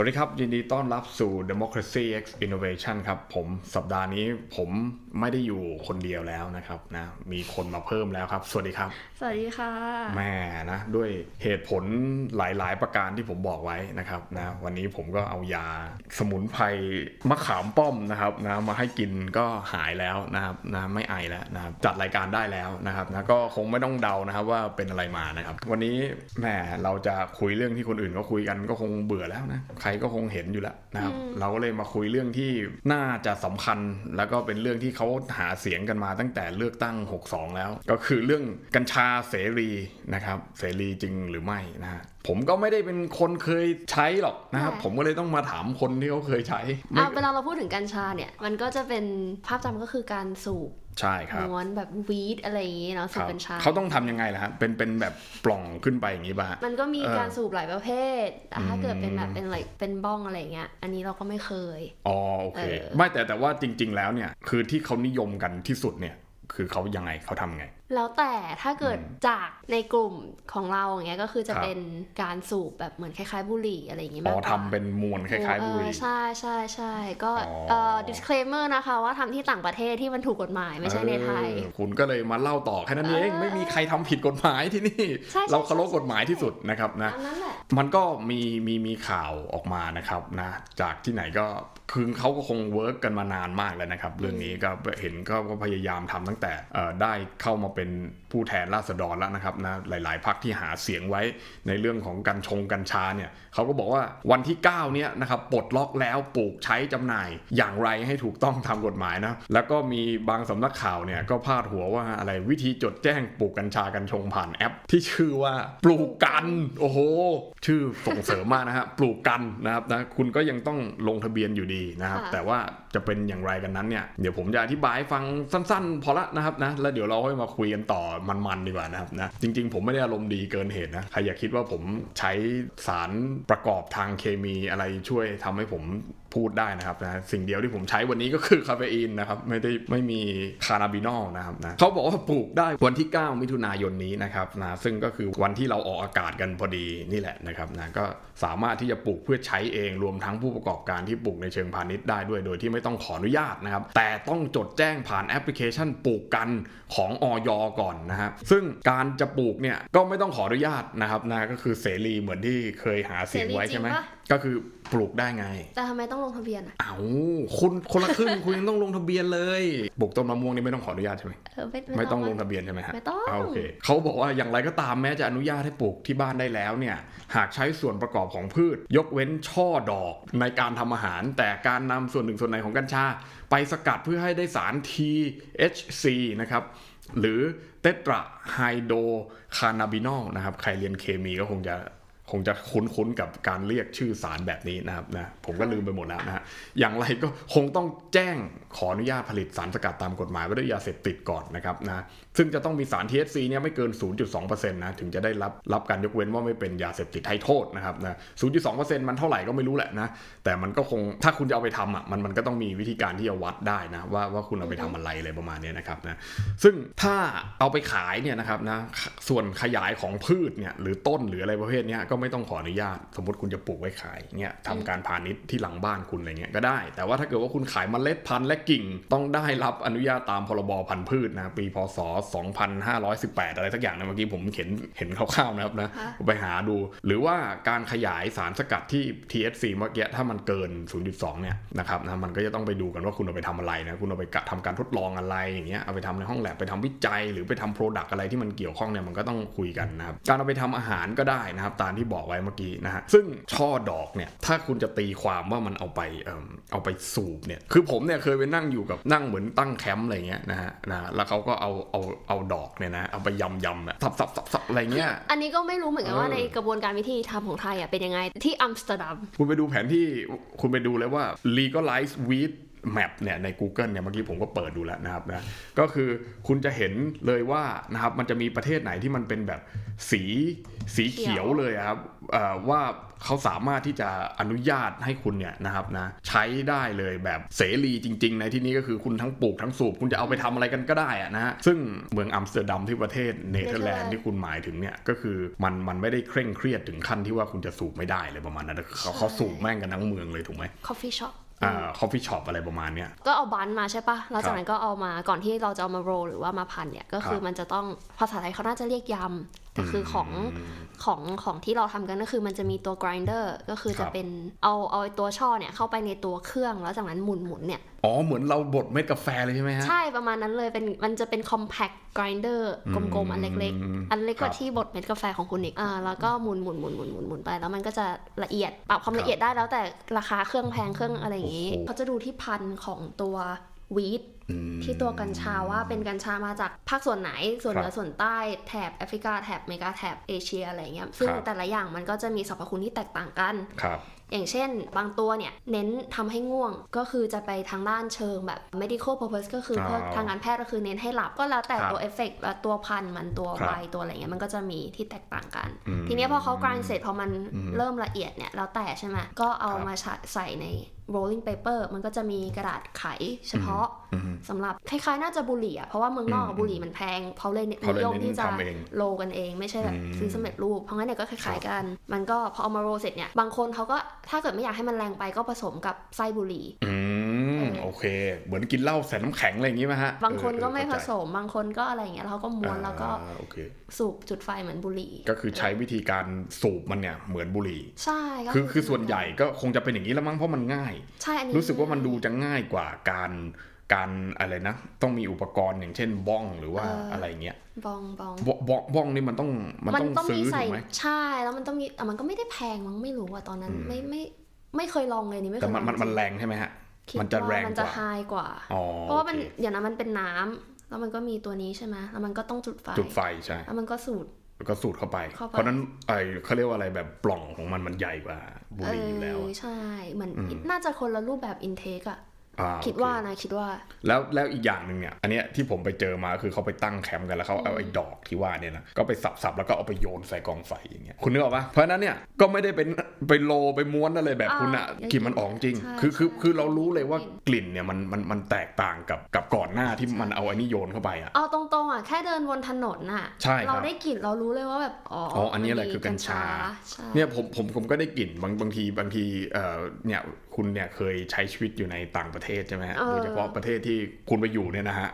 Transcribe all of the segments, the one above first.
สวัสดีครับ ยินดีต้อนรับสู่ Democracy X Innovation ครับ ผมสัปดาห์นี้ผมไม่ได้อยู่คนเดียวแล้วนะครับนะมีคนมาเพิ่มแล้วครับ สวัสดีครับ สวัสดีค่ะแม่นะด้วยเหตุผลหลาย ๆ ประการที่ผมบอกไว้นะครับนะวันนี้ผมก็เอายาสมุนไพรมะขามป้อมนะครับนะมาให้กินก็หายแล้วนะครับนะไม่ไอแล้วนะครับจัดรายการได้แล้วนะครับนะก็คงไม่ต้องเดานะครับว่าเป็นอะไรมานะครับ วันนี้แหมเราจะคุยเรื่องที่คนอื่นก็คุยกันก็คงเบื่อแล้วนะใครก็คงเห็นอยู่แล้วนะครับ เราก็เลยมาคุยเรื่องที่น่าจะสำคัญ แล้วก็เป็นเรื่องที่เขาหาเสียงกันมาตั้งแต่เลือกตั้ง 62 แล้ว ก็คือเรื่องกัญชาเสรีนะครับ เสรีจริงหรือไม่นะฮะผมก็ไม่ได้เป็นคนเคยใช้หรอกนะครับใช่ผมก็เลยต้องมาถามคนที่เขาเคยใช้ไม่อะเวลาเราพูดถึงกัญชาเนี่ย มันก็จะเป็นภาพจำก็คือการสูบ ใช่ครับม้วนแบบวีดอะไรอย่างงี้เนาะคสูบรับกัญชาเขาต้องทำยังไงล่ะฮะเป็นเป็นแบบปล่องขึ้นไปอย่างนี้ป่ะฮะมันก็มีเออการสูบหลายประเภทแต่ถ้าอืมเกิดเป็นแบบเป็นอะไรเป็นบ้องอะไรอย่างเงี้ยอันนี้เราก็ไม่เคยอ๋อโอเคเออไม่แต่แต่ว่าจริง ๆ แล้วเนี่ยคือที่เขานิยมกันที่สุดเนี่ยคือเขายังไงเขาทำไง แล้วแต่ถ้าเกิดอืมจากในกลุ่มของเราอย่างเงี้ยก็คือจะครับเป็นการสูบแบบเหมือนคล้ายๆบุหรี่อะไรอย่างงี้อ๋มาอกกว่าทำเป็นมวลคล้ายๆบุหรี่เออใช่ใช่ใช่ก็อ๋อเอ่อ disclaimer นะคะว่าทำที่ต่างประเทศที่มันถูกกฎหมายไม่ใช่ในไทยเออคุณก็เลยมาเล่าต่อแค่นั้นเองเออไม่มีใครทำผิดกฎหมายที่นี่ใช่ใช่เราเคารพใช่กฎหมายที่สุดนะครับนะอันนั้นแหละมันก็มีมีมีข่าวออกมานะครับนะจากที่ไหนก็คือเขาก็คง work กันมานานมากแล้วนะครับ เรื่องนี้ก็เห็นก็ก็พยายามทำตั้งแต่เอ่อได้เข้ามาเป็นผู้แทนราษฎรแล้วนะครับนะหลาย ๆพรรคที่หาเสียงไว้ในเรื่องของกัญชงกัญชาเนี่ยเขาก็บอกว่าวันที่ 9 เนี่ยนะครับปลดล็อกแล้วปลูกใช้จำหน่ายอย่างไรให้ถูกต้องตามกฎหมายนะแล้วก็มีบางสำนักข่าวเนี่ยก็พาดหัวว่าอะไรวิธีจดแจ้งปลูกกัญชากัญชงผ่านแอป ที่ชื่อว่าปลูกกัน โอ้โห ชื่อส่งเสริมมากนะฮะปลูกกันนะครับนะคุณก็ยังต้องลงทะเบียนอยู่ดีนะครับค่ะแต่ว่าจะเป็นอย่างไรกันนั้นเนี่ยเดี๋ยวผมจะอธิบายให้ฟังสั้น ๆ พอละนะครับนะแล้วเดี๋ยวเราค่อยมาคุยกันต่อมันๆดีกว่านะครับนะจริง ๆ ผมไม่ได้อารมณ์ดีเกินเหตุนะใครอยากคิดว่าผมใช้สารประกอบทางเคมีอะไรช่วยทำให้ผมพูดได้นะครับนะสิ่งเดียวที่ผมใช้วันนี้ก็คือคาเฟอีนนะครับไม่ได้ไม่มี cannabinol นะครับนะเขาบอกว่าปลูกได้วันที่ 9 มิถุนายนนี้นะครับนะซึ่งก็คือวันที่เราออกอากาศกันพอดีนี่แหละนะครับนะก็สามารถที่จะปลูกเพื่อใช้เองรวมทั้งผู้ประกอบการที่ปลูกในเชิงพาณิชย์ได้ด้วย โดยที่ไม่ต้องขออนุญาตนะครับแต่ต้องจดแจ้งผ่านแอปพลิเคชันปลูกกัญของอย.ก่อนนะฮะซึ่งการจะปลูกเนี่ยก็ไม่ต้องขออนุญาตนะครับนะก็คือเสรีเหมือนที่เคยหาเสียงไว้ใช่ไหม ก็คือปลูกได้ไง แต่ทำไมต้องลงทะเบียนอะ เอาคุณคนละครึ่งคุณยังต้องลงทะเบียนเลยปลูกต้นมะม่วงนี่ไม่ต้องขออนุญาตใช่ไหมเออไม่ไม่ต้องลงวะทะเบียนใช่ไหมฮะไม่ต้องาโอเคเขาบอกว่าอย่างไรก็ตามแม้จะอนุญาตให้ปลูกที่บ้านได้แล้วเนี่ย หากใช้ส่วนประกอบของพืช ยกเว้นช่อดอกในการทำอาหาร แต่การนำส่วนหนึ่งส่วนใดของกัญชา ไปสกัดเพื่อให้ได้สาร THC นะครับหรือ tetrahydrocannabinol นะครับใครเรียนเคมีก็คงจะ คงจะคุ้นๆกับการเรียกชื่อสารแบบนี้นะครับนะผมก็ลืมไปหมดแล้วนะฮะอย่างไรก็คงต้องแจ้งขออนุญาตผลิตสารสกัดตามกฎหมายว่าด้วยยาเสพติดก่อนนะครับนะซึ่งจะต้องมีสาร THC เนี่ยไม่เกิน 0.2%นะถึงจะได้รับรับการยกเว้นว่าไม่เป็นยาเสพติดให้โทษนะครับนะ 0.2%มันเท่าไหร่ก็ไม่รู้แหละนะแต่มันก็คงถ้าคุณจะเอาไปทำอะมันมันก็ต้องมีวิธีการที่จะวัดได้นะว่าว่าคุณเอาไปทำอะไรอะไรประมาณนี้นะครับนะซึ่งถ้าเอาไปขายเนี่ยนะครับนะส่วนขยายของพืชเนี่ยหรือต้นหรืออะไรประเภทนี้ก็ไม่ต้องขออนุญาต สมมติคุณจะปลูกไว้ขายเนี่ยทำการพาณิชย์ที่หลังบ้านคุณอะไรเงี้ยก็ได้ แต่ว่าถ้าเกิดว่าคุณขายเมล็ดพันธุ์และกิ่ง ต้องได้รับอนุญาตตามพรบพันธุ์พืชนะปีพศ 2518 อะไรสักอย่างนะเมื่อกี้ผมเห็นเห็นคร่าวๆนะครับนะค่ะไปหาดู หรือว่าการขยายสารสกัดที่ THC เมื่อกี้ถ้ามันเกิน 0.2 เนี่ยนะครับนะมันก็จะต้องไปดูกันว่าคุณเอาไปทำอะไรนะคุณเอาไปกระทำการทดลองอะไรอย่างเงี้ยเอาไปทำในห้องแล็บไปทำวิจัย หรือไปทำ product อะไรที่มันเกี่ยวข้องเนี่ยมันก็ต้องคุยกันนะครับการเอาไปทำอาหารก็ได้นะครับตามที่บอกไว้เมื่อกี้นะฮะซึ่งช่อดอกเนี่ยถ้าคุณจะตีความว่ามันเอาไปเอิ่มเอาไปสูบเนี่ยคือผมเนี่ยเคยไปนั่งอยู่กับนั่งเหมือนตั้งแคมป์อะไรเงี้ยนะฮะนะแล้วเขาก็เอาเอาเอาดอกเนี่ยนะเอาไปยำยำๆอะสับสับสับสับอะไรเงี้ยอันนี้ก็ไม่รู้เหมือนกันว่าเออในกระบวนการวิธีทำของไทยอะเป็นยังไงที่อัมสเตอร์ดัมคุณไปดูแผนที่คุณไปดูเลยว่า legalize weed แมปเนี่ยใน Google เนี่ยเมื่อกี้ผมก็เปิดดูแล้วนะครับนะก็คือคุณจะเห็นเลยว่านะครับมันจะมีประเทศไหนที่มันเป็นแบบสีสีเขียวเลยครับว่าเขาสามารถที่จะอนุญาตให้คุณเนี่ยนะครับนะใช้ได้เลยแบบเสรีจริง ๆ ในที่นี้ก็คือคุณทั้งปลูกทั้งสูบคุณจะเอาไปทำอะไรกันก็ได้อะนะฮะซึ่งเมืองอัมสเตอร์ดัมที่ประเทศเนเธอร์แลนด์ที่คุณหมายถึงเนี่ยก็คือมันมันไม่ได้เคร่งเครียดถึงขั้นที่ว่าคุณจะสูบไม่ได้เลยประมาณนั้นเขาเขาสูบแม่งกันทั้งเมืองเลยถูกไหม coffee shop อ่า coffee shop อะไรประมาณเนี้ยก็เอา bud มาใช่ปะแล้วครัจากนั้นก็เอามาก่อนที่เราจะเอามา roll หรือว่ามาพันเนี่ย ก็คือครับมันจะต้องภาษาไทยเขาน่าจะเรียกยำ แต่คือของของของที่เราทำกันก็คือมันจะมีตัว grinder ก็คือครับจะเป็นเอาเอาไอ้ตัวช่อเนี่ยเข้าไปในตัวเครื่องแล้วจากนั้นหมุนหมุนเนี่ย อ๋อ เหมือนเราบดเม็ดกาแฟเลยใช่ไหมฮะ ใช่ประมาณนั้นเลยเป็นมันจะเป็น compact grinder กลมๆ อันเล็กอืมๆอันเล็กกว่าครับที่บดเม็ดกาแฟของคุณอีกอ่าแล้วก็หมุนหมุนหมุนหมุนหมุนหมุนไป แล้วมันก็จะละเอียดปรับความครับละเอียดได้แล้วแต่ราคาเครื่องแพงเครื่องอะไรอย่างงี้โอ้โหเขาจะดูที่พันธุ์ของตัว วีดอืมที่ตัวกัญชาว่าเป็นกัญชามาจากภาคส่วนไหนส่วนเหนืครัอบส่วนใต้แถบแอฟริกาแถบอเมริกาแถบเอเชียอะไรเงี้ยซึ่งครับแต่ละอย่างมันก็จะมีสรรพคุณที่แตกต่างกันครับอย่างเช่น บางตัวเนี่ย เน้นทำให้ง่วงก็คือจะไปทางด้านเชิงแบบ medical purpose ก็คือเพื่ออ๋อทางการแพทย์ก็คือเน้นให้หลับก็แล้วแต่ครับตัวเอฟเฟกต์และตัวพันธุ์มันตัวครับใบตัวอะไรเงี้ยมันก็จะมีที่แตกต่างกันอืมทีเนี้ยพอเขากร n เสร็จพอมันอืมเริ่มละเอียดเนี่ยแล้วแต่ใช่ไหมก็เอาครับมาใส่ใน rolling paper มันก็จะมีกระดาษไขเฉพาะอืมสำหรับคล้ายๆ น่าจะบุหรี่อะเพราะว่าเมืองนอกอะอืมบุหรี่มันแพงเขาเลยเขาเลยนิยมเน้นที่จะทำเอง roll กันเองไม่ใช่แบบอืมซื้อสำเร็จรูป เพราะงั้นเนี่ยก็คล้ายๆกัน มันก็พอเอามาโรลเสร็จเนี่ยบางคนเขาก็ถ้าเกิดไม่อยากให้มันแรงไปก็ผสมกับไส้บุหรี่อืมเออโอเค เหมือนกินเหล้าใส่น้ำแข็งอะไรอย่างงี้ไหมฮะ บางคนก็เออไม่ผเข้าใจสม บางคนก็อะไรอย่างเงี้ยแล้วเขาก็ม้วนแล้วก็อ่าโอเคสูบจุดไฟเหมือนบุหรี่ ก็คือใช้วิธีการสูบมันเนี่ยเหมือนบุหรี่ ใช่ก็คือคือส่วนใหญ่ก็คงจะเป็นอย่างนี้แล้วมั้งเพราะมันง่าย ใช่อันนี้รู้สึกว่ามันดูจะง่ายกว่าการการอะไรนะ ต้องมีอุปกรณ์อย่างเช่นบ้องหรือว่าอะไรเงี้ยบองบองบ้องบ้องบ้องนี่มันต้องมันต้องซื้อใส่ถูกไหมใช่แล้วมันต้องมีแต่มันก็ไม่ได้แพงมั้งไม่รู้อะตอนนั้นอืมไม่ไม่ไม่เคยลองเลยนี่ไม่เคแต่ยมันมันลองมันแรงใช่ไหมฮะคิดมันจะแรงว่ามันกจะว่าไฮกว่าอ๋อเพราะว่ามันโอคอย่างนั้นมันเป็นน้ำ แล้วมันก็มีตัวนี้ใช่ไหมแล้วมันก็ต้องจุดไฟ จุดไฟใช่ แล้วมันก็สูดแล้วก็สูดเข้าไปเข้าไปเพราะฉะนั้นไอเขาเรียกว่าอะไรแบบปล่องของมันมันใหญ่กว่าบุหรี่อยู่แล้วเออะอใช่เหมือนอืมน่าจะคนละรูปแบบอินเทคอะอ่าคิดโอเว่านะคิดว่า แล้วแล้วอีกอย่างหนึ่งเนี่ย อันเนี้ยที่ผมไปเจอมาคือเขาไปตั้งแคมป์กันแล้วเขาเอาไอ้ดอกที่ว่าเนี่ยนะก็ไปสับๆแล้วก็เอาไปโยนใส่กองไฟอย่างเงี้ยคุณนึกออกปะเพราะฉะนั้นเนี่ยก็ไม่ได้เป็น ไปโลไปม้วนอะไรแบบคุณอะอ่ากลิ่นมันออกจริงใช่คือคือใช่คือเรารู้เลยว่ากลิ่นเนี่ยมันมันมันแตกต่างกับกับก่อนหน้าที่มันเอาไอ้นี่โยนเข้าไปอะเอาตรงๆอะแค่เดินบนถนนอะใช่ครับเราได้กลิ่นเรารู้เลยว่าแบบอ๋ออ๋ออันนี้มัแหละคือกัญชาใช่เนี่ยผมผมผมก็ได้กลิ่นบางบางทีบางทีเอ่อเนี่ยคุณเนี่ยเคยใช้ชีวิตอยู่ในต่างประเทศใช่ไหมฮะเออโดยเฉพาะประเทศที่คุณไปอยู่เนี่ยนะฮะ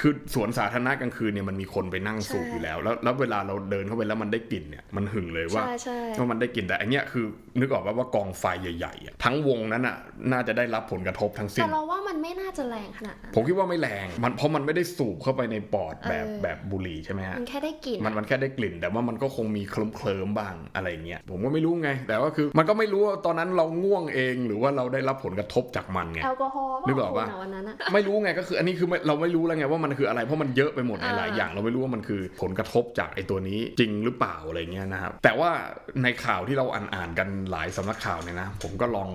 คือสวนสาธารณะกลางคืนเนี่ยมันมีคนไปนั่งสูบใช่อยู่แล้ว แล้วแล้วเวลาเราเดินเข้าไปแล้วมันได้กลิ่นเนี่ยมันหึงเลยว่าใช่ใช่ว่ามันได้กลิ่นแต่อันเนี้ยคือนึกออกว่าว่ากองไฟใหญ่ๆอะทั้งวงนั้นอะน่าจะได้รับผลกระทบทั้งสิ้แต่นเราว่ามันไม่น่าจะแรงขนาดนั้นผมคิดว่าไม่แรงมันเพราะมันไม่ได้สูบเข้าไปในปอดแบบเออแบบบุหรี่ใช่ไหมฮะมันแค่ได้กลิ่นมันมันแค่ได้กลิ่น แต่ว่ามันก็คงมีเคลิ้มเคลิมๆบ้างอะไรเงี้ยผมก็ไม่รู้ไง แต่ว่าคือมันก็ไม่รู้ว่าตอนนั้นเราง่วงเอง หรือว่าเราได้รับผลกระทบจากมันไงแอลกอฮอล์นึกออกปะคุณวันนั้นอะไม่รู้ไงก็คืออันนี้คือไม่เราไม่รู้แล้วไงว่ามันคืออะไรเพราะมันเยอะไปหมดอ่าหลายๆอย่างเราไม่รู้ว่ามันคือผลกระทบจากไอ้ตัวนี้จริงหรือเปล่าอะไรเงี้ยนะครับแต่ว่าในข่าวที่เราอ่านอ่านๆกันหลายสำนักข่าวเนี่ยนะ ผมก็ลอง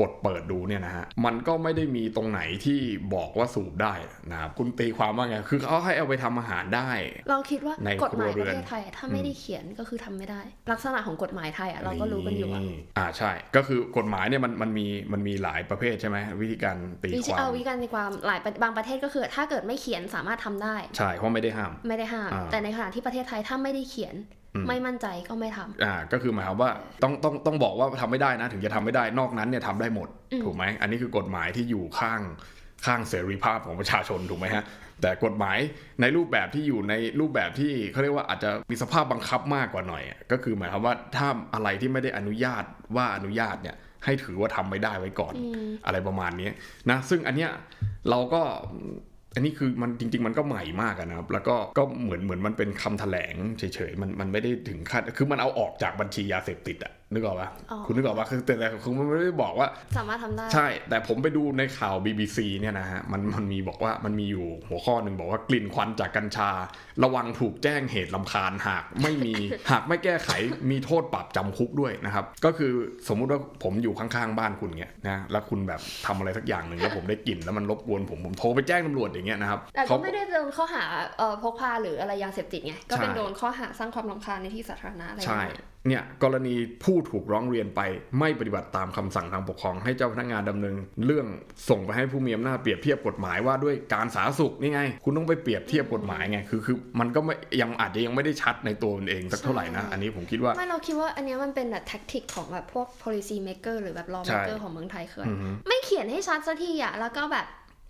กดเปิดดูเนี่ยนะฮะ มันก็ไม่ได้มีตรงไหนที่บอกว่าสูบได้นะครับ คุณตีความว่าไง คือเขาให้เอาไปทำอาหารได้ เราคิดว่าในกฎหมายครัวเรืปอนระเทศไทยอะถ้าไม่ได้เขียนก็คือทำไม่ได้ ลักษณะของกฎหมายไทยอะเราก็รู้กันอยู่อะอ่าใช่ ก็คือกฎหมายเนี่ยมันมันมีมันมีหลายประเภทใช่ไหมวิธีการตีวิคธีวามเอาวิการในความหลายประบางประเทศก็คือ ถ้าเกิดไม่เขียนสามารถทำได้ ใช่เพราะไม่ได้ห้าม ไม่ได้ห้ามอ่าแต่ในขณะที่ประเทศไทยถ้าไม่ได้เขียนอืม ไม่มั่นใจก็ไม่ทำอ่าก็คือหมายความว่าต้องต้องต้องบอกว่าทำไม่ได้นะ ถึงจะทำไม่ได้นอกนั้นเนี่ยทำได้หมดอืมถูกไหมอันนี้คือกฎหมายที่อยู่ข้างข้างเสรีภาพของประชาชนถูกไหมฮะแต่กฎหมายในรูปแบบที่อยู่ในรูปแบบที่เขาเรียกว่าอาจจะมีสภาพบังคับมากกว่าหน่อยอะก็คือหมายความว่าถ้าอะไรที่ไม่ได้อนุญาตว่าอนุญาตเนี่ยให้ถือว่าทำไม่ได้ไว้ก่อนอืมอะไรประมาณนี้นะซึ่งอันเนี้ยเราก็ อันนี้คือมันจริง ๆ มันก็ใหม่มากนะครับ แล้วก็ก็เหมือนเหมือนมันเป็นคำแถลงเฉยๆมันมันไม่ได้ถึงขั้นคือมันเอาออกจากบัญชียาเสพติดอะ นึกออกปะอ๋อคุณนึกออกปะคือแต่ละคือมันไม่ได้บอกว่า สามารถทำได้ ใช่ แต่ผมไปดูในข่าว BBC เนี่ยนะฮะมันมันมีบอกว่ามันมีอยู่หัวข้อหนึ่งบอกว่ากลิ่นควันจากกัญชา ระวังถูกแจ้งเหตุลำคาญหากไม่มีหากไม่แก้ไขมีโทษปรับจำคุกด้วยนะครับ ก็คือสมมุติว่าผมอยู่ข้างๆบ้านคุณเนี่ยนะแล้วคุณแบบทำอะไรสักอย่างหนึ่งแล้วผมได้กลิ่นแล้วมันรบกวนผมผมโทรไปแจ้งตำรวจอย่างเงี้ยนะครับแต่ก็เขาไม่ได้โดนข้อหาเอ่อพกพาหรืออะไรยาเสพติดไงก็เป็นใช่โดนข้อหาสร้างความรำคาญในที่สาธารณะอะไรอย่างใช่เงี้ย เนี่ยกรณีผู้ถูกร้องเรียนไปไม่ปฏิบัติตามคำสั่งทางปกครอง ให้เจ้าพนักงานดำเนิน เรื่องส่งไปให้ผู้มีอำนาจเปรียบเทียบกฎหมายว่าด้วยการสาธารณสุขนี่ไง คุณต้องไปเปรียบเทียบกฎหมายไงคือคือมันก็ไม่ยังอาจจะยังไม่ได้ชัดในตัวมันเองสักเท่าไหร่นะอันนี้ผมคิดว่าไม่เราคิดว่าอันเนี้ยมันเป็นแบบแท็กติกของแบบพวก policy maker หรือแบบ law ใช่ maker ของเมืองไทยคืออือฮึไม่เขียนให้ชัดสักทีอะแล้วก็แบบ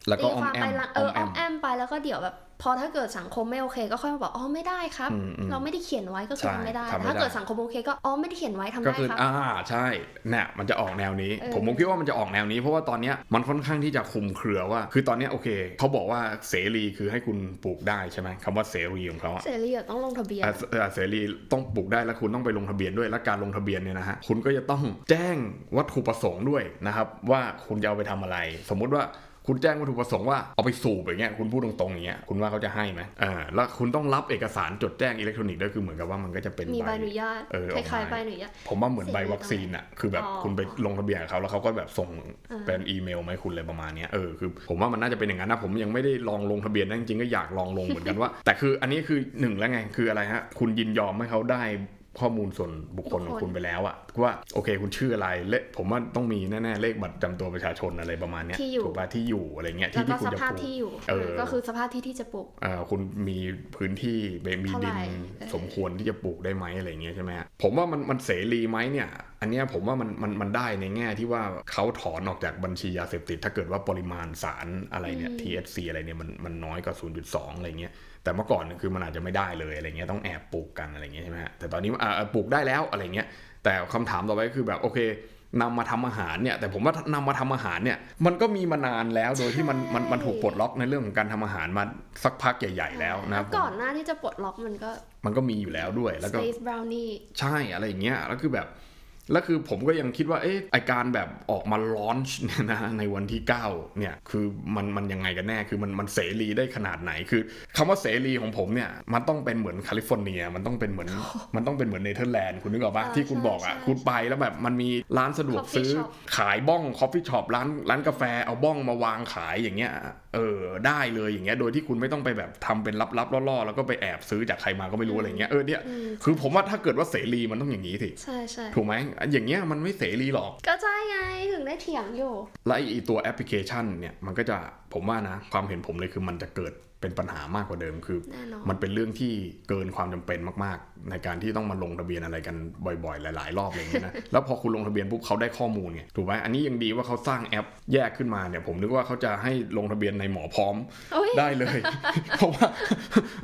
แล้วก็ตีออคมวามแอไปมละอเอออมแออ้อมมแอมไปแล้วก็เดี๋ยวแบบ พอถ้าเกิดสังคมไม่โอเค ก็ค่อยมาบอกอ๋อไม่ได้ครับอืมอืมเราไม่ได้เขียนไว้ก็คือใช่ทำไม่ได้ทำไม่ถ้าได้เกิดสังคมโอเคก็อ๋อไม่ได้เขียนไว้ทำก็ได้คือครับอ่าใช่เนี่ยมันจะออกแนวนี้เออผมผมคิดว่ามันจะออกแนวนี้เพราะว่าตอนเนี้ยมันค่อนข้างที่จะคลุมเครือว่า คือตอนเนี้ยโอเคเขาบอกว่าเสรีคือให้คุณปลูกได้ใช่ไหมคำว่าเสรีของเขาอะเสรีอะต้องลงทะเบียนอะเสอะเสรีต้องปลูกได้แล้วคุณต้องไปลงทะเบียนด้วยและการลงทะเบียนเนี่ยนะฮะคุณก็จะต้องแจ้งวัตถุประสงค์ด้วยนะครับว่าคุณจะเอาไปทำอะไร สมมุติว่า คุณแจ้งวัตถุประสงค์ว่าเอาไปสูบอย่างเงี้ยคุณพูดตรงๆอย่างเงี้ยคุณว่าเขาจะให้ไหมอ่าแล้วคุณต้องรับเอกสารจดแจ้งอิเล็กทรอนิกส์ด้วยคือเหมือนกับว่ามันก็จะเป็นมีใบอนุญาตเออคออกมาล้ายๆใบอนุญาตผมว่าเหมือนใบวัคซีนอะคือแบบอ๋อคุณไปลงทะเบียนกับเขาแล้วเขาก็แบบส่งอ่าเป็นอีเมลมาให้คุณเลยประมาณเนี้ยเออคือผมว่ามันน่าจะเป็นอย่างนั้นนะผมยังไม่ได้ลองลงทะเบียนนะจริงๆก็อยากลองลงเหมือนกันว่า แต่คืออันนี้คือหนึ่งแล้วไงคืออะไรฮะคุณยินยอมให้เขาได้ ข้อมูลส่วนบุคคลของคุณไปแล้วอะว่าโอเคคุณชื่ออะไรเลขผมว่าต้องมีแน่ๆเลขบัตรประจำตัวประชาชนอะไรประมาณเนี้ยที่อยู่ถูกป่ะที่อยู่อะไรเงี้ยแล้วที่ก็ที่คุณสจะภาพปลูกที่อยู่เออก็คือสภาพที่ที่จะปลูกอ่าคุณมีพื้นที่มีเท่าไหร่ดินเออสมควรที่จะปลูกได้ไหมอะไรเงี้ยใช่ไหมฮะผมว่ามันมันเสรีไหมเนี่ย อันเนี้ยผมว่ามันมันมันได้ในแง่ที่ว่าเขาถอนออกจากบัญชียาเสพติด ถ้าเกิดว่าปริมาณสารอะไรเนี่ย THC อะไรเนี่ยมันมันน้อยกว่า 0.2 อะไรเงี้ยแต่เมื่อก่อนเนี่ยคือมันอาจจะไม่ได้เลยอะไรเงี้ยต้องแอบปลูกกันอะไรเงี้ยใช่ไหมฮะแต่ตอนนี้อ่าปลูกได้แล้วอะไรเงี้ยแต่คำถามต่อไปก็คือแบบโอเคนำมาทำอาหารเนี่ยแต่ผมว่านำมาทำอาหารเนี่ยมันก็มีมานานแล้วโดยที่มันมันมันถูกปลดล็อกในเรื่องของการทำอาหารมาสักพักใหญ่ ๆ แล้วนะครับผมก่อนหน้าที่จะปลดล็อกมันก็มันก็มีอยู่แล้วด้วยแล้วก็ Space Brownie ใช่อะไรอย่างเงี้ยแล้วคือแบบ แล้วคือผมก็ยังคิดว่าเอ๊ะไอการแบบออกมา launch เนี่ยนะในวันที่ 9 เนี่ย คือมันมันยังไงกันแน่คือมันมันเสรีได้ขนาดไหนคือคำว่าเสรีของผมเนี่ย มันต้องเป็นเหมือนแคลิฟอร์เนีย มันต้องเป็นเหมือนมันต้องเป็นเหมือนเนเธอร์แลนด์คุณนึกออกปะอ่าที่คุณบอกอะใช่คุณไปแล้วแบบมันมีร้านสะดวก Coffee ซื้อ shop ขายบ้องคอฟฟี่ช็อปร้านร้านกาแฟเอาบ้องมาวางขายอย่างเงี้ย เออได้เลยอย่างเงี้ยโดยที่คุณไม่ต้องไปแบบทำเป็นลับๆล่อๆแล้วก็ไปแอบซื้อจากใครมาก็ไม่รู้อะไรเงี้ยเออเนี่ยอืมคือผมว่าถ้าเกิดว่าเสรีมันต้องอย่างนี้สิใช่ใช่ถูกไหมอย่างเงี้ยมันไม่เสรีหรอก ก็ใช่ไงถึงได้เถียงอยู่และไอตัวแอปพลิเคชันเนี่ยมันก็จะ ผมว่านะความเห็นผมเลยคือมันจะเกิดเป็นปัญหามากกว่าเดิมคือแน่นอนมันเป็นเรื่องที่เกินความจำเป็นมากๆ ในการที่ต้องมาลงทะเบียนอะไรกันบ่อยๆ หลาย ๆ รอบอะไรอย่างเงี้ยนะแล้วพอคุณลงทะเบียนปุ๊บเขาได้ข้อมูลไงถูกไหมอันนี้ยังดีว่าเขาสร้างแอปแยกขึ้นมาเนี่ยผมนึกว่าเขาจะให้ลงทะเบียนในหมอพร้อมโอ้ยได้เลย เพราะว่า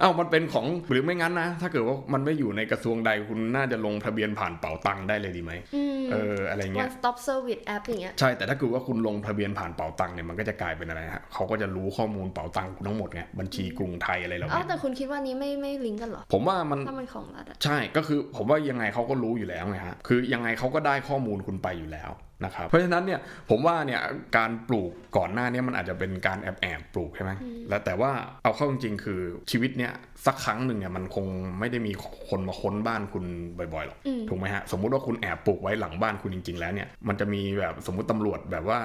เอ้ามันเป็นของหรือไม่งั้นนะ ถ้าเกิดว่ามันไม่อยู่ในกระทรวงใดคุณน่าจะลงทะเบียนผ่านเป๋าตังค์ได้เลยดีไหมอืมเอออะไรเงี้ย one stop service app อย่างเงี้ยใช่แต่ถ้าเกิดว่าคุณลงทะเบียนผ่านเป๋าตังค์เนี่ยมันก็จะกลายเป็นอะไรฮะเขาก็จะรู้ข้อมูลเป๋าตังค์คุณทั้งหมดไงบัญชีกรุงไทยอะไรเหล่าอ้าวนี้แต่คุณคิดว่านี้ไม่ไม่ลิงก์กันเหรอ ผมว่ามันถ้ามันของรัฐอะใช่ก็คือผมว่ายังไงเขาก็รู้อยู่แล้วไงฮะคือยังไงเขาก็ได้ข้อมูลคุณไปอยู่แล้ว นะครับเพราะฉะนั้นเนี่ยผมว่าเนี่ยการปลูกก่อนหน้าเนี้มันอาจจะเป็นการแอบแอบๆปลูกใช่ไหมแล้วแต่ว่าเอาเข้าจริงๆคือชีวิตเนี่ยสักครั้งหนึ่งเนี่ยมันคงไม่ได้มีคนมาค้นบ้านคุณบ่อยๆหรอกอืมถูกไหมฮะสมมุติว่าคุณแอบปลูกไว้หลังบ้านคุณจริง ๆ แล้วเนี่ยมันจะมีแบบสมมุติตำรวจแบบว่า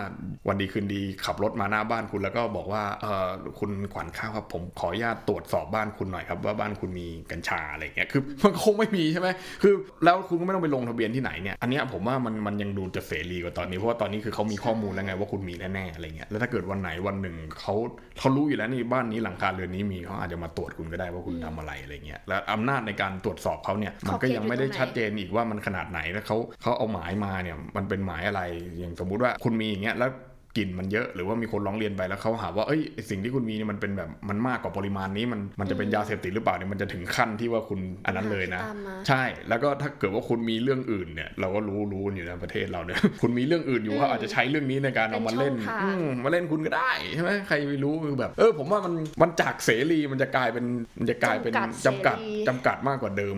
วันดีคืนดีขับรถมาหน้าบ้านคุณแล้วก็บอกว่าเออคุณขวัญข้าวครับผมขออนุญาตตรวจสอบบ้านคุณหน่อยครับว่าบ้านคุณมีกัญชาอะไรเงี้ยคือมันคงไม่มีใช่ไหมคือแล้วคุณก็ไม่ต้องไปลงทะเบียนที่ไหนเนี่ยอันเนี้ยผมว่ามันมันยังดูจะเสรีกว่าตอนนี้เพราะว่าตอนนี้คือเขามีข้อมูลแล้วไงว่าคุณมีแน่ๆอะไรเงี้ยแล้วถ้าเกิดวันไหนวันหนึ่งเขาเขารู้อยู่แล้วนี่บ้านนี้หลังคาเรือนนี้มีเขาอาจจะมาตรวจคุณก็ได้ว่าคุณทำอะไรอะไรเงี้ยแล้วอำนาจในการตรวจสอบเขาเนี่ยมันก็ยังไม่ได้ชัดเจนอีกว่ามันขนาดไหนแล้วเขาเขาเอาหมายมาเนี่ยมันเป็นหมายอะไรอย่างสมมุติว่าคุณมีอย่างเงี้ยแล้ว กลิ่นมันเยอะหรือว่ามีคนร้องเรียนไปแล้วเขาหาว่าเอ้ยไอ้สิ่งที่คุณมีเนี่ยมันเป็นแบบมันมากกว่าปริมาณนี้มันมันจะเป็นยาเสพติดหรือเปล่าเนี่ยมันจะถึงขั้นที่ว่าคุณอันนั้นเลยนะตามมาใช่แล้วก็ถ้าเกิดว่าคุณมีเรื่องอื่นเนี่ยเราก็รู้รู้อยู่ในประเทศเราเนี่ยคุณมีเรื่องอื่นอยู่ว่าอาจจะใช้เรื่องนี้ในการเอามาเล่นเป็นช่องทางอืมมาเล่นคุณก็ได้ใช่ไหมใครไม่รู้คือแบบ เออผมว่ามันมันจากเสรีมันจะกลายเป็นมันจะกลายเป็นจำกัดจำกัดมากกว่าเดิม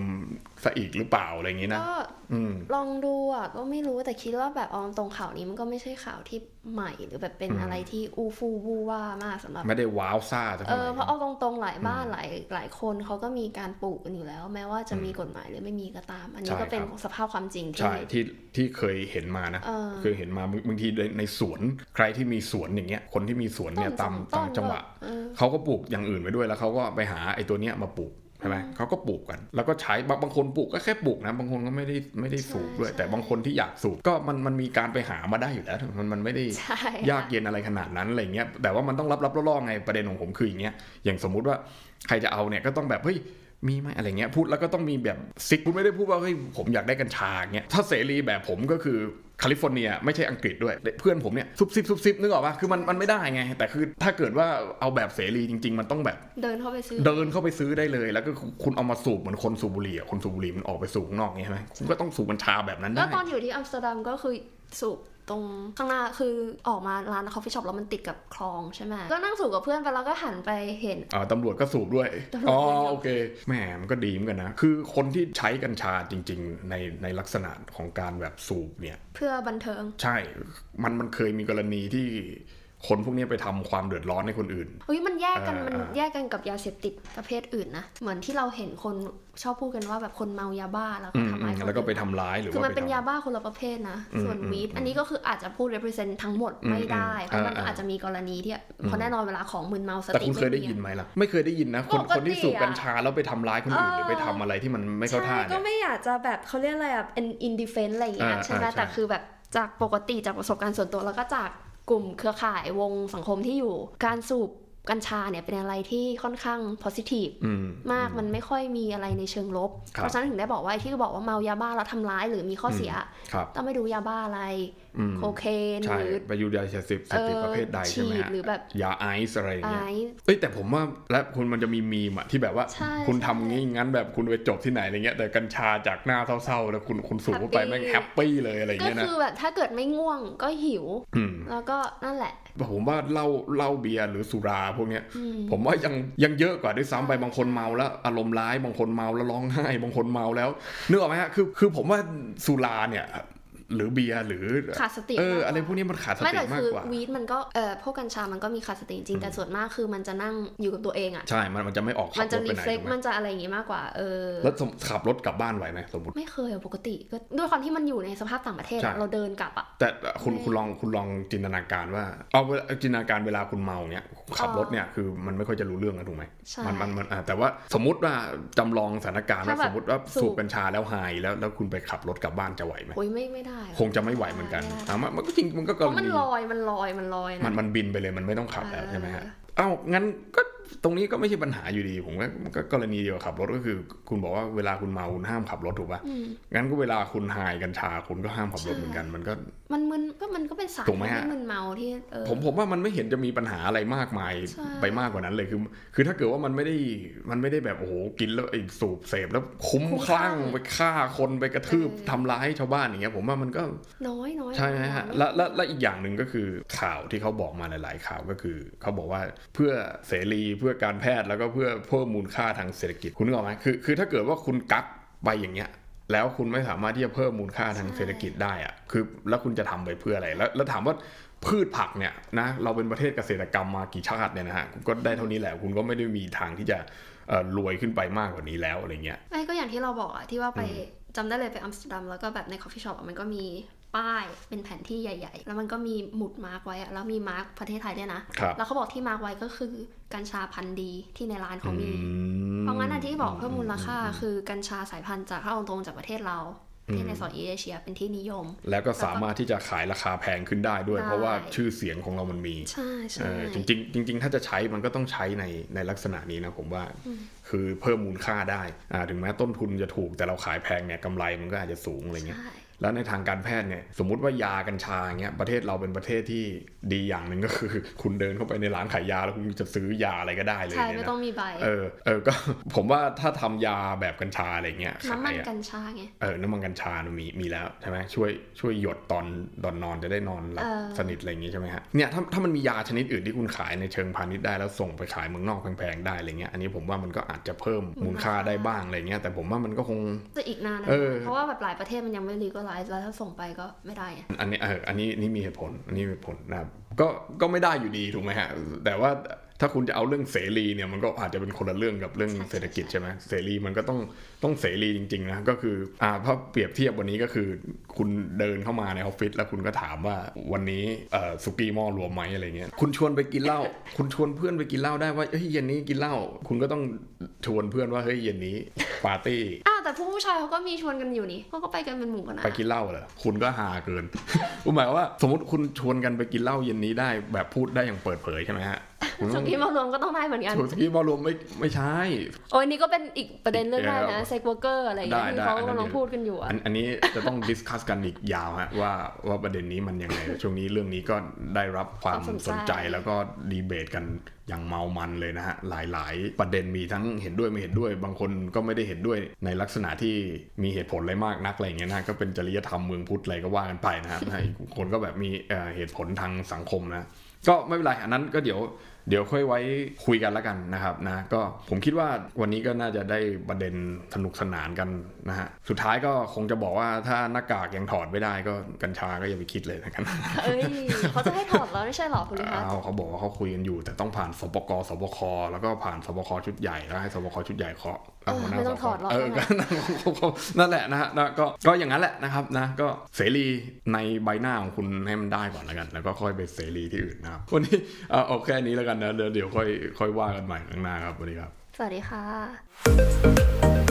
ซะอีกหรือเปล่าอะไรอย่างนี้นะก็อืมลองดูอะก็ไม่รู้แต่คิดว่าแบบเอาตรงข่าวนี้มันก็ไม่ใช่ข่าวที่ใหม่หรือแบบเป็นอืมอะไรที่อูฟูวูว่ามากสำหรับ ไม่ได้ว้าวซ่าสักเอเท่าไหอร่เพราะเอาตรงๆหลายบ้านหลายหลายคนเขาก็มีการปลูกกันอยู่แล้ว แม้ว่าจะมีกฎหมายหรือไม่มีก็ตาม อันนี้ใช่ก็เป็นครับสภาพความจริงที่ใช่ที่ที่เคยเห็นมานะเออเคยเห็นมาบางทีในในสวนใครที่มีสวนอย่างเงี้ยคนที่มีสวนเนี่ยต้ตานมสอตามต้นจังหวะเออเขาก็ปลูกอย่างอื่นไปด้วยแล้วเขาก็ไปหาไอ้ตัวเนี้ยมาปลูกใช่ไหมเขาก็ปลูกกัน แล้วก็ใช้บางบางคนปลูกก็แค่ปลูกนะ บางคนก็ไม่ได้ไม่ได้สูบด้วยใช่แต่บางคนที่อยากสูบก็มันมันมีการไปหามาได้อยู่แล้ว มันมันไม่ได้ใช่ยากเย็นอะไรขนาดนั้นอะไรเงี้ย แต่ว่ามันต้องรับรับล่อๆไงประเด็นของผมคืออย่างเงี้ย อย่างสมมุติว่าใครจะเอาเนี่ยก็ต้องแบบเฮ้ย มีไหมอะไรเงี้ยพูดแล้วก็ต้องมีแบบซิกคุณไม่ได้พูดว่าเฮ้ยผมอยากได้กัญชาเงี้ยถ้าเสรีแบบผมก็คือแคลิฟอร์เนียไม่ใช่อังกฤษด้วย เพื่อนผมเนี่ยซุบซิบซุบซิบนึกออกปะคือมันมันไม่ได้ไง แต่คือถ้าเกิดว่าเอาแบบเสรีจริง ๆ มันต้องแบบ เดินเข้าไปซื้อ เดินเข้าไปซื้อได้เลย แล้วก็คุณเอามาสูบเหมือนคนสูบบุหรี่อะคนสูบบุหรี่มันออกไปสูบข้างนอกเงี้ยใช่ไหมคุณก็ต้องสูบกัญชาแบบนั้นแล้ได้วตอนอยู่ที่อัมสเตอร์ดัมก็คือสูบ ตรงข้างหน้าคือออกมาร้าน coffee shop แล้วมันติดกับคลองใช่ไหมก็นั่งสูบกับเพื่อนไปแล้วก็หันไปเห็นอ่าตำรวจก็สูบด้วยตำรวจอ๋อก็สูบโอเคแหมมันก็ดีเหมือนกันนะ คือคนที่ใช้กัญชาจริง ๆ ในในลักษณะของการแบบสูบเนี่ย เพื่อบันเทิง ใช่ มันมันเคยมีกรณีที่ คนพวกนี้ไปทำความเดือดร้อนให้คนอื่นเฮ้ยมันแยกกันเออมันเออแยกกันกับยาเสพติดประเภทอื่นนะเหมือนที่เราเห็นคนชอบพูดกันว่าแบบคนเมายาบ้าแล้วอืก็มทำร้ายคนแล้วก็ไปอื่นทำร้ายหรือคือว่ามันเป็นไทำยาบ้าคนละประเภทนะอืมส่วนอืมวีดอืมอันนี้ก็คืออาจจะพูด represent ทั้งหมดอืมไม่ได้อืมเพราะมันอ่าอาจจะมีกรณีที่เพราะแน่นอนเวลาของมึนเมาสแต่ติคุณเคยได้ยินไหมล่ะไม่เคยได้ยินนะคนปกติคนที่สูบอะกัญชาแล้วไปทำร้ายคนอื่นเออหรือไปทำอะไรที่มันไม่เข้าท่าใช่ก็เนี่ยไม่อยากจะแบบเขาเรียกอะไรอะเป็น indefense อะไรอย่างเงี้ยอ่าใช่ไหมอ่าใช่แต่คือแบบจากปกติจากประสบการณ์ส่วนตัวแล้วก็จาก กลุ่มเครือข่ายวงสังคมที่อยู่ การสูบ กัญชาเนี่ยเป็นอะไรที่ค่อนข้าง positive อืมมากมันไม่ค่อยมีอะไรในเชิงลบครับเพราะฉะนั้นถึงได้บอกว่าไอ้ที่บอกว่าเมายาบ้าแล้วทำร้ายหรือมีข้อเสียครับต้องไปดูยาบ้าอะไรอืมโคเคนใช่หรือไปอยู่ยาเสพติดเสพติดประเภทใดใช่ไหมฉีดฮะหรือแบบยาไอซ์อะไรอย่างไอเงี้ยซ์เอ้ยแต่ผมว่าและคุณมันจะมีมีมอะที่แบบว่าใช่คุณใช่ทำงี้งั้นแบบคุณไปจบที่ไหนอะไรเงี้ยแต่กัญชาจากหน้าเศร้าๆแล้วคุณคุณสูบเข้าไป Happy แม่งแฮปปี้เลยอะไรก็เงี้ยนะคือแบบถ้าเกิดไม่ง่วงก็หิวอืมแล้วก็นั่นแหละผมว่าเหล้าเหล้าเบียร์หรือสุราพวกเนี้ยอืมผมว่ายังยังเยอะกว่าด้วยซ้ำไปบางคนเมาแล้ว อารมณ์ร้ายบางคนเมาแล้วร้องไห้บางคนเมาแล้วนึกออกไหมฮะคือคือผมว่าสุราเนี่ย หรือเบียร์หรือขาดสติเออมากกว่าอะไรพวกนี้มันขาดสไม่ติแต่มาคืกอกว่าวีดมันก็เอ่อพวกกัญชามันก็มีขาดสติจริงๆแต่ส่วนมากคือมันจะนั่งอยู่กับตัวเองอะใช่มันมันจะไม่ออกขัมันบจะรถไปรีไหนเฟล็กถูกไหมมันจะอะไรอย่างงี้มากกว่าเออแล้วสมขับรถกลับบ้านไหวไหมสมมติไม่เคยอะปกติก็ด้วยความที่มันอยู่ในสภาพต่างประเทศใช่อะเราเดินกลับอะแต่คุณไม่คุณลองคุณลองจินตนาการว่าเอาเวลาจินตนาการเวลาคุณเมาเนี่ยขับอ๋อรถเนี่ยคือมันไม่ค่อยจะรู้เรื่องนะถูกไหมใช่มันมันมันอ่าแต่ว่าสมมติว่าจำลองสถานการณ์ว่าถ้าแบบสมมติว่าสูบสูบกัญชาแล้วไฮแล้วแล้วคุณไปขับรถกลับบ้านจะไหวไหมโอ้ยไม่ไม่ได้อคงจะไม่ไหวเหมือนกันไได้อะมันมันก็จริงมันก็กเพรราะมันณีลอยมันลอยมันลอยมันะนมันบินไปเลยมันไม่ต้องขับแล้วเออใช่ไหมฮะเอ้างั้นก็ตรงนี้ก็ไม่ใช่ปัญหาอยู่ดีผมว่ามันก็กรณีเดียวกับขับรถก็คือ คุณบอกว่าเวลาคุณเมาคุณห้ามขับรถถูกปะอืมงั้นก็เวลาคุณไฮกัญชาคุณก็ห้ามขับรถเหมือนกัน มันก็มันมึนก็มันก็เป็นสารถูกไหมฮะที่มึนเมาที่เออผมผมว่ามันไม่เห็นจะมีปัญหาอะไรมากมายใช่ไปมากกว่านั้นเลยคือ คือถ้าเกิดว่ามันไม่ได้มันไม่ได้แบบโอ้โหกินแล้วไอ้สูบเสพแล้วคุ้มคลั่งไปฆ่าคนไปกระทืบทำร้ายชาวบ้านอย่างเงี้ยผมว่ามันก็น้อยน้อยใช่ไหมฮะและและและอีกอย่างหนึ่งก็คือข่าวที่เขาบอกมาหลาย ๆ ข่าวก็คือเขาบอกว่าเพื่อเสรีเพื่อการแพทย์แล้วก็เพื่อเพิ่มมูลค่าทางเศรษฐกิจคุณนึกออกไหมคือคือถ้าเกิดว่าคุณกักไปอย่างเงี้ย แล้วคุณไม่สามารถที่จะเพิ่มมูลค่าทางเศรษฐกิจได้อะคือแล้วคุณจะทำไปเพื่ออะไร แล้วแล้วถามว่าพืชผักเนี่ยนะเราเป็นประเทศเกษตรกรรมมากี่ชาติเนี่ยนะฮะคุณก็ได้เท่านี้แหละคุณก็ไม่ได้มีทางที่จะเอ่อรวยขึ้นไปมากกว่านี้แล้วอะไรเงี้ยไม่ก็อย่างที่เราบอกอะที่ว่าไปจำได้เลยไปอัมสเตอร์ดัมแล้วก็แบบใน coffee shop มันก็มี ป้ายเป็นแผนที่ใหญ่ ๆ แล้วมันก็มีหมุด mark ไว้อะแล้วมี mark ประเทศไทยด้วยนะครับแล้วเขาบอกที่ mark ไว้ก็คือกัญชาพันธุ์ดีที่ในร้านเขามีอืมเพราะงั้นอันที่บอกเพิ่มมูลค่าคือกัญชาสายพันธุ์จากถ้าเอาตรงจากประเทศเราที่ในซอยเอเชียเป็นที่นิยม แล้วก็สามารถที่จะขายราคาแพงขึ้นได้ด้วยได้เพราะว่าชื่อเสียงของเรามันมีใช่ใช่เออจริงๆจริงๆถ้าจะใช้มันก็ต้องใช้ในในลักษณะนี้นะผมว่า คือเพิ่มมูลค่าได้อ่าถึงแม้ต้นทุนจะถูกแต่เราขายแพงเนี่ยกำไรมันก็อาจจะสูงอะไรเงี้ยใช่ แล้วในทางการแพทย์เนี่ยสมมุติว่ายากัญชาอย่างเงี้ยประเทศเราเป็นประเทศที่ดีอย่างหนึ่งก็คือ คุณเดินเข้าไปในร้านขายยาแล้วคุณจะซื้อยาอะไรก็ได้เลยใช่เนี่ยไม่นะต้องมีใบเออเออก็ผมว่าถ้าทำยาแบบกัญชาอะไรเงี้ยน้ำมัขานยอะกัญชาไงเออน้ำมันกัญชามันมีมีแล้วใช่ไหมช่วยช่วยหยดตอนตอนนอนจะได้นอนหลับเออสนิทอะไรอย่างงี้ใช่ไหมฮะเนี่ยถ้าถ้ามันมียาชนิดอื่นที่คุณขายในเชิงพาณิชย์ได้แล้วส่งไปขายเมืองนอกแพงๆได้อะไรเงี้ยอันนี้ผมว่ามันก็อาจจะเพิ่มมูลค่าได้บ้างอะไรเงี้ยแต่ผมว่ามันก็คงจะอีกนานนะเออเพราะว่าแบบหลายประเทศมันยังไม่รีก็ไลซ์แล้วถ้าส่งไปก็ไม่ได้อะอันนี้เอออันนี้นี่มีเหตุผลอันนี้มีเหตุผลนะครับก็ก็ไม่ได้อยู่ดีถูกไหมฮะแต่ว่า ถ้าคุณจะเอาเรื่องเสรีเนี่ยมันก็อาจจะเป็นคนละเรื่องกับเรื่องเศรษฐกิจใช่ไหมเสรีมันก็ต้องต้องเสรีจริงๆนะก็คืออ่าถ้าเปรียบเทียบวันนี้ก็คือ คุณเดินเข้ามาในออฟฟิศแล้วคุณก็ถามว่าวันนี้เอ่อสุกี้หม้อรวมไหมอะไรเงี้ยคุณชวนไปกินเหล้าคุณชวนเพื่อนไปกินเหล้าได้ว่าเฮ้ยเย็นนี้กินเหล้าคุณก็ต้องชวนเพื่อนว่าเฮ้ยเย็นนี้ปาร์ตี้อ้าวแต่พวกผู้ชายเขาก็มีชวนกันอยู่นี่เขาก็ไปกันเป็นหมู่กันนะไปกินเหล้าเหรอคุณก็หาเกินผมหมายว่า สมมติคุณชวนกันไปกินเหล้าเย็นนี้ได้แบบพูดได้อย่างเปิดเผยใช่ไหมฮะคุณ สุต้องกี้มารวมก็ต้องได้เหมือนกันชวนสกี้บอลรวมไม่ไม่ใช่โอ้ยนี่ก็เป็นอีกประเด็นเรื่องได้นะเออเซ็กเวอร์เกอร์อะไรอย่างเงี้ยได้ที่ได้เขาอันนั้นกำลังเดี๋ยวพูดกันอยู่อะอันอันนี้จะต้องดิสคัสกันอีกยาวฮะว่าว่าประเด็นนี้มันยังไงช่วงนี้เรื่องนี้ก็ได้รับความสนใจแล้วก็ดีเบตกันอย่างเมามันเลยนะฮะ หลาย ๆ ประเด็นมีทั้งเห็นด้วยไม่เห็นด้วย บางคนก็ไม่ได้เห็นด้วยในลักษณะที่มีเหตุผลอะไรมากนักอะไรอย่างเงี้ยนะก็เป็นจริยธรรมเมืองพุทธอะไรก็ว่ากันไปนะฮะอีกคนก็แบบมีเอ่อเหตุผลทางสังคมนะ ก็ไม่เป็นไรอันนั้นก็เดี๋ยว เดี๋ยวค่อยไว้คุยกันแล้วกันนะครับนะก็ผมคิดว่าวันนี้ก็น่าจะได้ประเด็นสนุกสนานกันนะฮะสุดท้ายก็คงจะบอกว่าถ้าหน้ากากยังถอดไม่ได้ก็กัญชาก็อย่าไปคิดเลยนะครับเอ้ยเขาจะให้ถอดแล้วไม่ใช่เหรอคุณลิพัฒน์เอาเขาบอกว่าเขาคุยกันอยู่ แต่ต้องผ่านสปกสบคแล้วก็ผ่านสบคชุดใหญ่แล้วให้สบคชุดใหญ่เคาะเออหัวหน้า ไม่ต้องสบคถอดหรอกเออก็นั่นแหละนะฮะนะก็ก็อย่างนั้นแหละนะครับนะก็เสรีในใบหน้าของคุณให้มันได้ก่อนแล้วกัน แล้วก็ค่อยไปเสรีที่อื่นนะครับวันนี้เอาเอาแค่นี้แล้วกันนะเดี๋ยวเดี๋ยวค่อยค่อยว่ากันใหม่ข้างหน้าครับวันนี้ครับ สวัสดีค่ะ